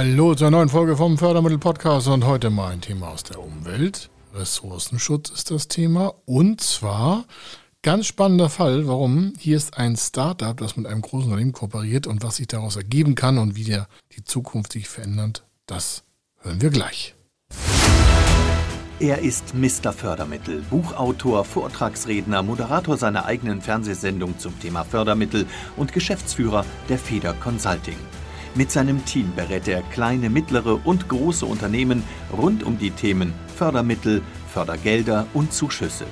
Hallo zur neuen Folge vom Fördermittel-Podcast und heute mal ein Thema aus der Umwelt. Ressourcenschutz ist das Thema und zwar ganz spannender Fall. Warum? Hier ist ein Startup, das mit einem großen Unternehmen kooperiert und was sich daraus ergeben kann und wie der, die Zukunft sich verändert, das hören wir gleich. Er ist Mr. Fördermittel, Buchautor, Vortragsredner, Moderator seiner eigenen Fernsehsendung zum Thema Fördermittel und Geschäftsführer der Feder Consulting. Mit seinem Team berät er kleine, mittlere und große Unternehmen rund um die Themen Fördermittel, Fördergelder und Zuschüsse.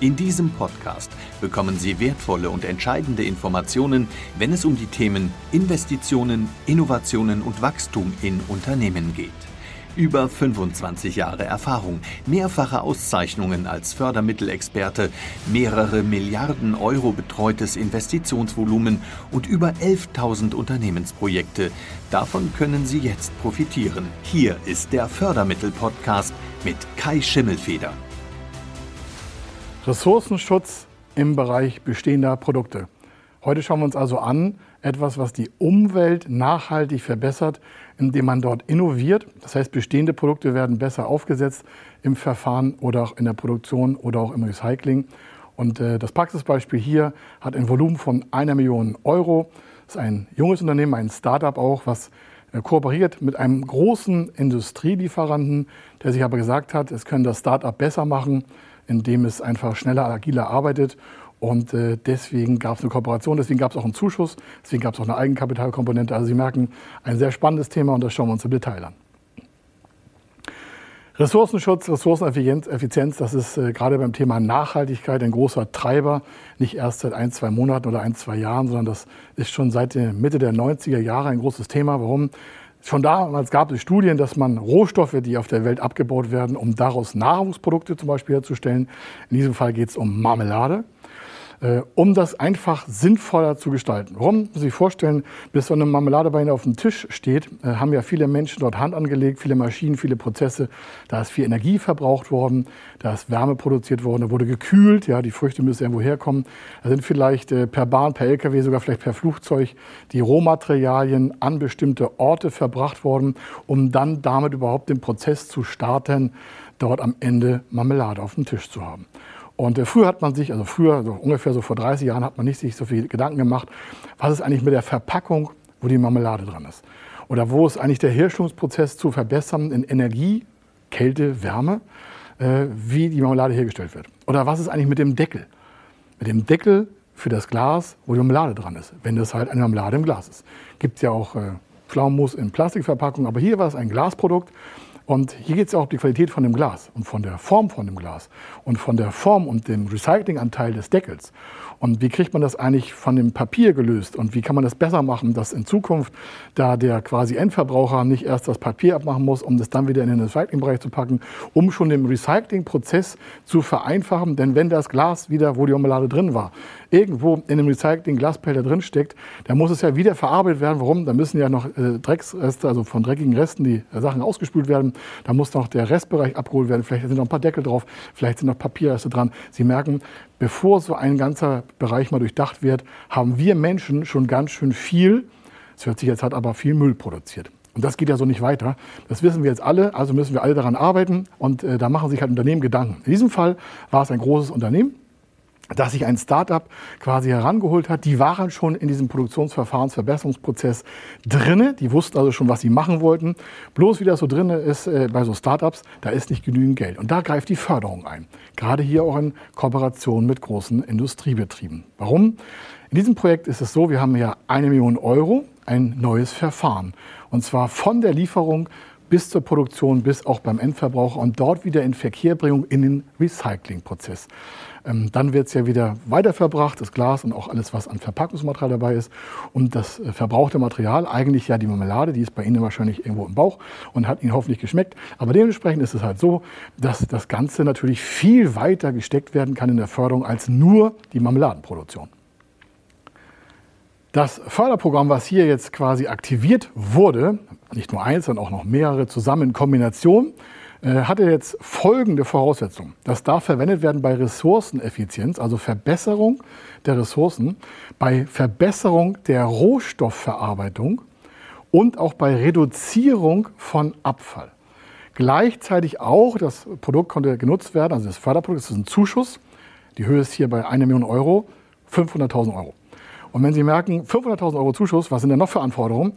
In diesem Podcast bekommen Sie wertvolle und entscheidende Informationen, wenn es um die Themen Investitionen, Innovationen und Wachstum in Unternehmen geht. Über 25 Jahre Erfahrung, mehrfache Auszeichnungen als Fördermittelexperte, mehrere Milliarden Euro betreutes Investitionsvolumen und über 11.000 Unternehmensprojekte. Davon können Sie jetzt profitieren. Hier ist der Fördermittel-Podcast mit Kai Schimmelfeder. Ressourcenschutz im Bereich bestehender Produkte. Heute schauen wir uns also an, etwas, was die Umwelt nachhaltig verbessert, indem man dort innoviert. Das heißt, bestehende Produkte werden besser aufgesetzt im Verfahren oder auch in der Produktion oder auch im Recycling. Und äh, das Praxisbeispiel hier hat ein Volumen von einer Million Euro. Das ist ein junges Unternehmen, ein Startup auch, was äh, kooperiert mit einem großen Industrielieferanten, der sich aber gesagt hat, es können das Startup besser machen, indem es einfach schneller, agiler arbeitet und äh, deswegen gab es eine Kooperation, deswegen gab es auch einen Zuschuss, deswegen gab es auch eine Eigenkapitalkomponente. Also Sie merken, ein sehr spannendes Thema und das schauen wir uns im Detail an. Ressourcenschutz, Ressourceneffizienz, das ist äh, gerade beim Thema Nachhaltigkeit ein großer Treiber. Nicht erst seit ein, zwei Monaten oder ein, zwei Jahren, sondern das ist schon seit Mitte der 90er Jahre ein großes Thema. Warum? Schon damals gab es Studien, dass man Rohstoffe, die auf der Welt abgebaut werden, um daraus Nahrungsprodukte zum Beispiel herzustellen. In diesem Fall geht es um Marmelade. Äh, um das einfach sinnvoller zu gestalten. Warum? Muss sich vorstellen, bis so eine Marmelade bei Ihnen auf dem Tisch steht, äh, haben ja viele Menschen dort Hand angelegt, viele Maschinen, viele Prozesse. Da ist viel Energie verbraucht worden, da ist Wärme produziert worden, da wurde gekühlt, ja, die Früchte müssen irgendwo herkommen. Da sind vielleicht äh, per Bahn, per LKW, sogar vielleicht per Flugzeug die Rohmaterialien an bestimmte Orte verbracht worden, um dann damit überhaupt den Prozess zu starten, dort am Ende Marmelade auf dem Tisch zu haben. Und äh, früher hat man sich, also früher, so ungefähr so vor 30 Jahren, hat man nicht sich so viel Gedanken gemacht, was ist eigentlich mit der Verpackung, wo die Marmelade dran ist. Oder wo ist eigentlich der Herstellungsprozess zu verbessern in Energie, Kälte, Wärme, äh, wie die Marmelade hergestellt wird. Oder was ist eigentlich mit dem Deckel? Mit dem Deckel für das Glas, wo die Marmelade dran ist, wenn das halt eine Marmelade im Glas ist. Gibt es ja auch äh, Pflaumenmus in Plastikverpackung, aber hier war es ein Glasprodukt und hier geht es auch um die Qualität von dem Glas und von der Form von dem Glas und von der Form und dem Recyclinganteil des Deckels. Und wie kriegt man das eigentlich von dem Papier gelöst? Und wie kann man das besser machen, dass in Zukunft da der quasi Endverbraucher nicht erst das Papier abmachen muss, um das dann wieder in den Recyclingbereich zu packen, um schon den Recyclingprozess zu vereinfachen? Denn wenn das Glas wieder, wo die Marmelade drin war, irgendwo in dem Recycling-Glasbehälter drin steckt, dann muss es ja wieder verarbeitet werden. Warum? Da müssen ja noch äh, Drecksreste, also von dreckigen Resten, die äh, Sachen ausgespült werden. Da muss noch der Restbereich abgeholt werden. Vielleicht sind noch ein paar Deckel drauf, vielleicht sind noch Papierreste dran. Sie merken, bevor so ein ganzer Bereich mal durchdacht wird, haben wir Menschen schon ganz schön viel, es hört sich jetzt halt aber viel Müll produziert. Und das geht ja so nicht weiter. Das wissen wir jetzt alle, also müssen wir alle daran arbeiten und äh, da machen sich halt Unternehmen Gedanken. In diesem Fall war es ein großes Unternehmen, dass sich ein Startup quasi herangeholt hat. Die waren schon in diesem Produktionsverfahrensverbesserungsprozess drinne. Die wussten also schon, was sie machen wollten. Bloß wie das so drinne ist äh, bei so Startups, da ist nicht genügend Geld. Und da greift die Förderung ein. Gerade hier auch in Kooperation mit großen Industriebetrieben. Warum? In diesem Projekt ist es so, wir haben ja eine Million Euro, ein neues Verfahren. Und zwar von der Lieferung bis zur Produktion, bis auch beim Endverbraucher und dort wieder in Verkehrbringung in den Recyclingprozess. Ähm, dann wird es ja wieder weiterverbracht, das Glas und auch alles, was an Verpackungsmaterial dabei ist. Und das äh, verbrauchte Material, eigentlich ja die Marmelade, die ist bei Ihnen wahrscheinlich irgendwo im Bauch und hat Ihnen hoffentlich geschmeckt. Aber dementsprechend ist es halt so, dass das Ganze natürlich viel weiter gesteckt werden kann in der Förderung als nur die Marmeladenproduktion. Das Förderprogramm, was hier jetzt quasi aktiviert wurde, nicht nur eins, sondern auch noch mehrere zusammen in Kombination, äh, hatte jetzt folgende Voraussetzungen. Das darf verwendet werden bei Ressourceneffizienz, also Verbesserung der Ressourcen, bei Verbesserung der Rohstoffverarbeitung und auch bei Reduzierung von Abfall. Gleichzeitig auch, das Produkt konnte genutzt werden, also das Förderprodukt, das ist ein Zuschuss. Die Höhe ist hier bei 1 Million Euro, 500.000 Euro. Und wenn Sie merken, 500.000 Euro Zuschuss, was sind denn noch für Anforderungen?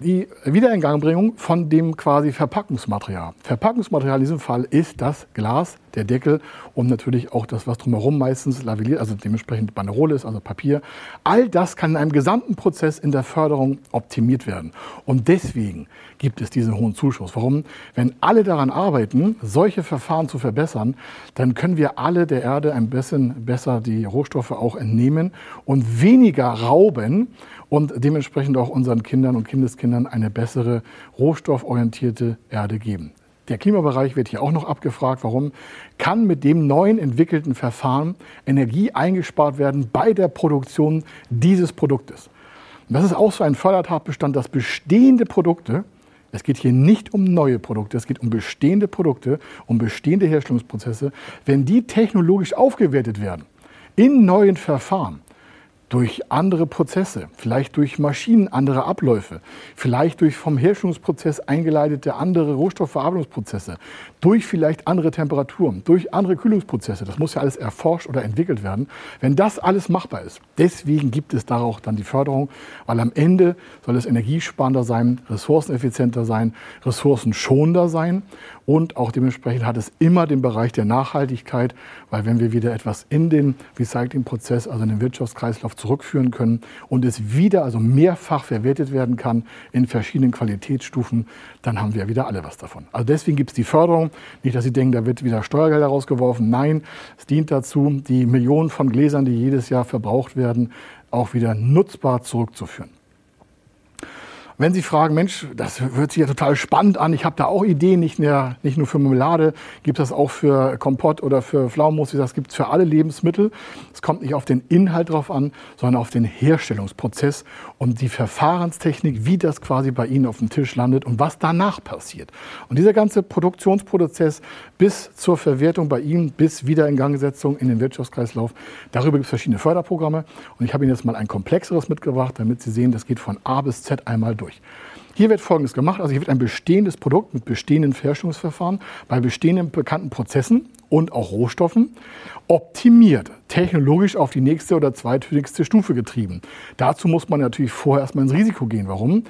die Wiederingangbringung von dem quasi Verpackungsmaterial. Verpackungsmaterial in diesem Fall ist das Glas, der Deckel und natürlich auch das, was drumherum meistens lavelliert, also dementsprechend Banderole ist, also Papier. All das kann in einem gesamten Prozess in der Förderung optimiert werden. Und deswegen gibt es diesen hohen Zuschuss. Warum? Wenn alle daran arbeiten, solche Verfahren zu verbessern, dann können wir alle der Erde ein bisschen besser die Rohstoffe auch entnehmen und weniger rauben und dementsprechend auch unseren Kindern und Kindeskindern eine bessere rohstofforientierte Erde geben. Der Klimabereich wird hier auch noch abgefragt. Warum? Kann mit dem neuen entwickelten Verfahren Energie eingespart werden bei der Produktion dieses Produktes? Und das ist auch so ein Fördertatbestand, dass bestehende Produkte, es geht hier nicht um neue Produkte, es geht um bestehende Produkte, um bestehende Herstellungsprozesse, wenn die technologisch aufgewertet werden in neuen Verfahren, durch andere Prozesse, vielleicht durch Maschinen, andere Abläufe, vielleicht durch vom Herstellungsprozess eingeleitete andere Rohstoffverarbeitungsprozesse, durch vielleicht andere Temperaturen, durch andere Kühlungsprozesse. Das muss ja alles erforscht oder entwickelt werden. Wenn das alles machbar ist, deswegen gibt es da auch dann die Förderung, weil am Ende soll es energiesparender sein, ressourceneffizienter sein, ressourcenschonender sein und auch dementsprechend hat es immer den Bereich der Nachhaltigkeit, weil wenn wir wieder etwas in den Recyclingprozess, also in den Wirtschaftskreislauf zurückführen können und es wieder, also mehrfach verwertet werden kann in verschiedenen Qualitätsstufen, dann haben wir wieder alle was davon. Also deswegen gibt es die Förderung. Nicht, dass Sie denken, da wird wieder Steuergelder rausgeworfen. Nein, es dient dazu, die Millionen von Gläsern, die jedes Jahr verbraucht werden, auch wieder nutzbar zurückzuführen. Wenn Sie fragen, Mensch, das hört sich ja total spannend an, ich habe da auch Ideen, nicht, mehr, nicht nur für Marmelade, gibt das auch für Kompott oder für Pflaumenmus, das gibt es für alle Lebensmittel. Es kommt nicht auf den Inhalt drauf an, sondern auf den Herstellungsprozess und die Verfahrenstechnik, wie das quasi bei Ihnen auf dem Tisch landet und was danach passiert. Und dieser ganze Produktionsprozess bis zur Verwertung bei Ihnen, bis Wiederingangsetzung in den Wirtschaftskreislauf, darüber gibt es verschiedene Förderprogramme. Und ich habe Ihnen jetzt mal ein komplexeres mitgebracht, damit Sie sehen, das geht von A bis Z einmal durch durch. Hier wird Folgendes gemacht. Also hier wird ein bestehendes Produkt mit bestehenden Herstellungsverfahren bei bestehenden bekannten Prozessen und auch Rohstoffen optimiert, technologisch auf die nächste oder zweithöchste Stufe getrieben. Dazu muss man natürlich vorher erstmal ins Risiko gehen. Warum?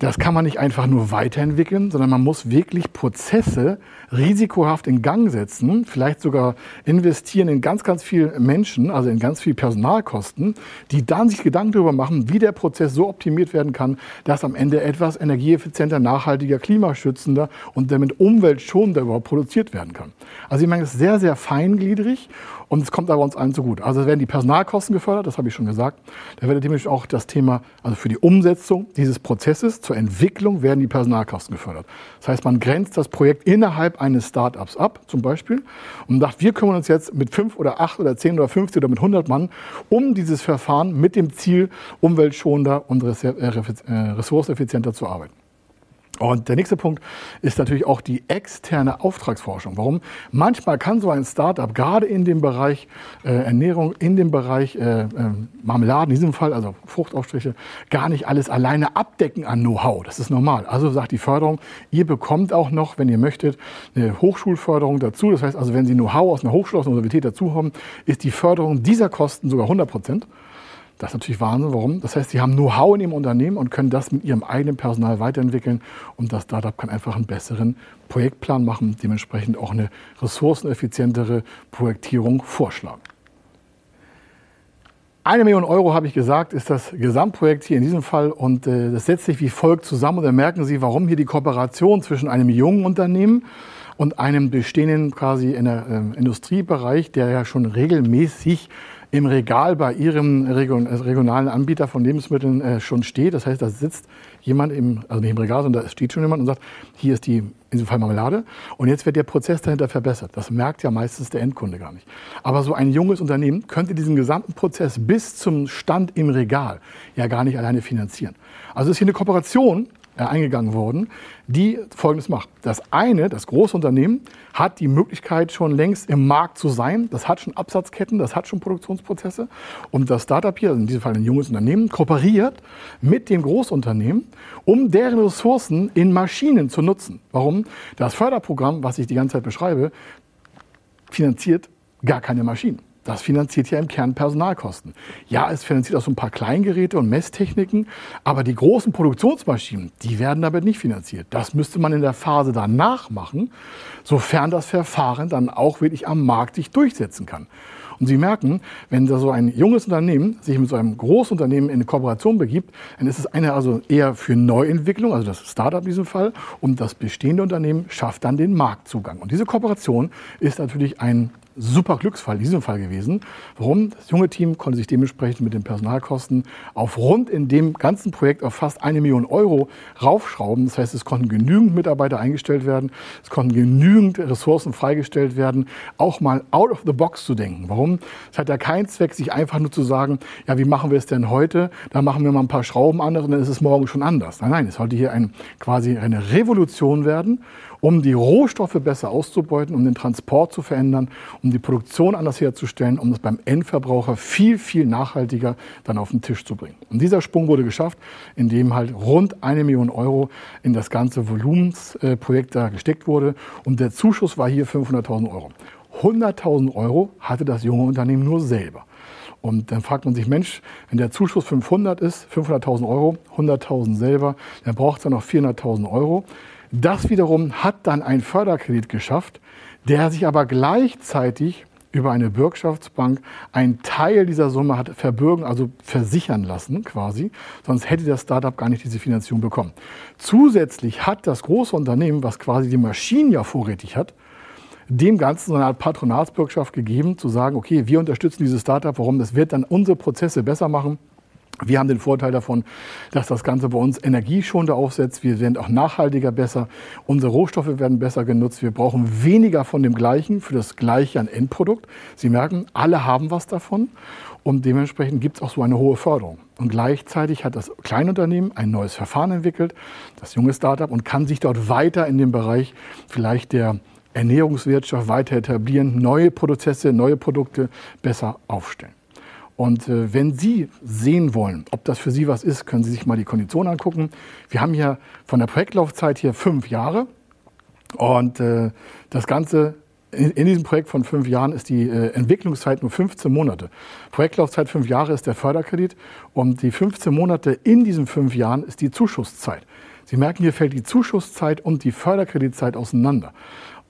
Das kann man nicht einfach nur weiterentwickeln, sondern man muss wirklich Prozesse risikohaft in Gang setzen, vielleicht sogar investieren in ganz, ganz viel Menschen, also in ganz viel Personalkosten, die dann sich Gedanken darüber machen, wie der Prozess so optimiert werden kann, dass am Ende etwas energieeffizienter, nachhaltiger, klimaschützender und damit umweltschonender überhaupt produziert werden kann. Also ich meine, es ist sehr, sehr feingliedrig und es kommt aber uns allen so gut. Also werden die Personalkosten gefördert, das habe ich schon gesagt. Da wird nämlich auch das Thema, also für die Umsetzung dieses Prozesses zur Entwicklung werden die Personalkosten gefördert. Das heißt, man grenzt das Projekt innerhalb eines Startups ab, zum Beispiel, und sagt, wir kümmern uns jetzt mit fünf oder acht oder zehn oder 50 oder mit 100 Mann um dieses Verfahren mit dem Ziel, umweltschonender und äh, ressourceneffizienter zu arbeiten. Und der nächste Punkt ist natürlich auch die externe Auftragsforschung. Warum? Manchmal kann so ein Startup gerade in dem Bereich äh, Ernährung, in dem Bereich äh, äh, Marmeladen, in diesem Fall, also Fruchtaufstriche, gar nicht alles alleine abdecken an Know-how. Das ist normal. Also sagt die Förderung, ihr bekommt auch noch, wenn ihr möchtet, eine Hochschulförderung dazu. Das heißt also, wenn Sie Know-how aus einer Hochschule, aus einer Universität dazu haben, ist die Förderung dieser Kosten sogar 100 Prozent. Das ist natürlich Wahnsinn. Warum? Das heißt, sie haben Know-how in ihrem Unternehmen und können das mit ihrem eigenen Personal weiterentwickeln. Und das Startup kann einfach einen besseren Projektplan machen, dementsprechend auch eine ressourceneffizientere Projektierung vorschlagen. Eine Million Euro, habe ich gesagt, ist das Gesamtprojekt hier in diesem Fall. Und äh, das setzt sich wie folgt zusammen. Und dann merken Sie, warum hier die Kooperation zwischen einem jungen Unternehmen und einem bestehenden quasi in der, äh, Industriebereich, der ja schon regelmäßig im Regal bei Ihrem regionalen Anbieter von Lebensmitteln äh, schon steht. Das heißt, da sitzt jemand im, also nicht im Regal, sondern da steht schon jemand und sagt, hier ist die, in diesem Fall Marmelade. Und jetzt wird der Prozess dahinter verbessert. Das merkt ja meistens der Endkunde gar nicht. Aber so ein junges Unternehmen könnte diesen gesamten Prozess bis zum Stand im Regal ja gar nicht alleine finanzieren. Also ist hier eine Kooperation äh, eingegangen wurden, die Folgendes macht. Das eine, das große Unternehmen, hat die Möglichkeit schon längst im Markt zu sein. Das hat schon Absatzketten, das hat schon Produktionsprozesse. Und das Startup hier, in diesem Fall ein junges Unternehmen, kooperiert mit dem Großunternehmen, um deren Ressourcen in Maschinen zu nutzen. Warum? Das Förderprogramm, was ich die ganze Zeit beschreibe, finanziert gar keine Maschinen. Das finanziert ja im Kern Personalkosten. Ja, es finanziert auch so ein paar Kleingeräte und Messtechniken, aber die großen Produktionsmaschinen, die werden damit nicht finanziert. Das müsste man in der Phase danach machen, sofern das Verfahren dann auch wirklich am Markt sich durchsetzen kann. Und Sie merken, wenn da so ein junges Unternehmen sich mit so einem Großunternehmen in eine Kooperation begibt, dann ist es eine also eher für Neuentwicklung, also das Startup in diesem Fall, und das bestehende Unternehmen schafft dann den Marktzugang. Und diese Kooperation ist natürlich ein super Glücksfall in diesem Fall gewesen. Warum? Das junge Team konnte sich dementsprechend mit den Personalkosten auf rund in dem ganzen Projekt auf fast eine Million Euro raufschrauben. Das heißt, es konnten genügend Mitarbeiter eingestellt werden, es konnten genügend Ressourcen freigestellt werden, auch mal out of the box zu denken. Warum? Es hat ja keinen Zweck, sich einfach nur zu sagen, ja, wie machen wir es denn heute? Da machen wir mal ein paar Schrauben anders und dann ist es morgen schon anders. Nein, nein, es sollte hier ein, quasi eine Revolution werden um die Rohstoffe besser auszubeuten, um den Transport zu verändern, um die Produktion anders herzustellen, um das beim Endverbraucher viel, viel nachhaltiger dann auf den Tisch zu bringen. Und dieser Sprung wurde geschafft, indem halt rund eine Million Euro in das ganze Volumensprojekt da gesteckt wurde. Und der Zuschuss war hier 500.000 Euro. 100.000 Euro hatte das junge Unternehmen nur selber. Und dann fragt man sich, Mensch, wenn der Zuschuss 500 ist, 500.000 Euro, 100.000 selber, dann braucht es noch 400.000 Euro. Das wiederum hat dann ein Förderkredit geschafft, der sich aber gleichzeitig über eine Bürgschaftsbank einen Teil dieser Summe hat verbürgen, also versichern lassen quasi. Sonst hätte das Startup gar nicht diese Finanzierung bekommen. Zusätzlich hat das große Unternehmen, was quasi die Maschinen ja vorrätig hat, dem Ganzen so eine Art Patronatsbürgschaft gegeben, zu sagen, okay, wir unterstützen dieses Startup, warum? Das wird dann unsere Prozesse besser machen. Wir haben den Vorteil davon, dass das Ganze bei uns energieschonender aufsetzt. Wir werden auch nachhaltiger besser. Unsere Rohstoffe werden besser genutzt. Wir brauchen weniger von dem Gleichen für das Gleiche an Endprodukt. Sie merken, alle haben was davon. Und dementsprechend gibt es auch so eine hohe Förderung. Und gleichzeitig hat das Kleinunternehmen ein neues Verfahren entwickelt, das junge Startup, und kann sich dort weiter in dem Bereich vielleicht der Ernährungswirtschaft weiter etablieren, neue Prozesse, neue Produkte besser aufstellen. Und äh, wenn Sie sehen wollen, ob das für Sie was ist, können Sie sich mal die Konditionen angucken. Wir haben hier von der Projektlaufzeit hier fünf Jahre. Und äh, das Ganze in, in, diesem Projekt von fünf Jahren ist die äh, Entwicklungszeit nur 15 Monate. Projektlaufzeit fünf Jahre ist der Förderkredit und die 15 Monate in diesen fünf Jahren ist die Zuschusszeit. Sie merken, hier fällt die Zuschusszeit und die Förderkreditzeit auseinander.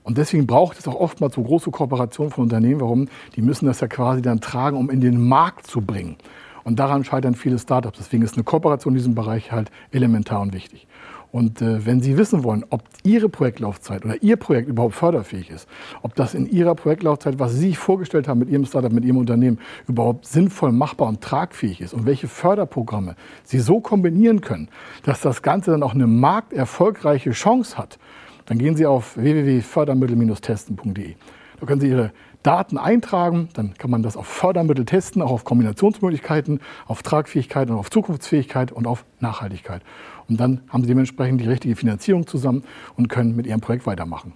Und deswegen braucht es auch oftmals so große Kooperationen von Unternehmen. Warum? Die müssen das ja quasi dann tragen, um in den Markt zu bringen. Und daran scheitern viele Startups. Deswegen ist eine Kooperation in diesem Bereich halt elementar und wichtig. Und äh, wenn Sie wissen wollen, ob Ihre Projektlaufzeit oder Ihr Projekt überhaupt förderfähig ist, ob das in Ihrer Projektlaufzeit, was Sie sich vorgestellt haben mit Ihrem Startup, mit Ihrem Unternehmen, überhaupt sinnvoll machbar und tragfähig ist und welche Förderprogramme Sie so kombinieren können, dass das Ganze dann auch eine markterfolgreiche Chance hat, dann gehen Sie auf www.fördermittel-testen.de. Da können Sie Ihre Daten eintragen, dann kann man das auf Fördermittel testen, auch auf Kombinationsmöglichkeiten, auf Tragfähigkeit und auf Zukunftsfähigkeit und auf Nachhaltigkeit. Und dann haben Sie dementsprechend die richtige Finanzierung zusammen und können mit Ihrem Projekt weitermachen.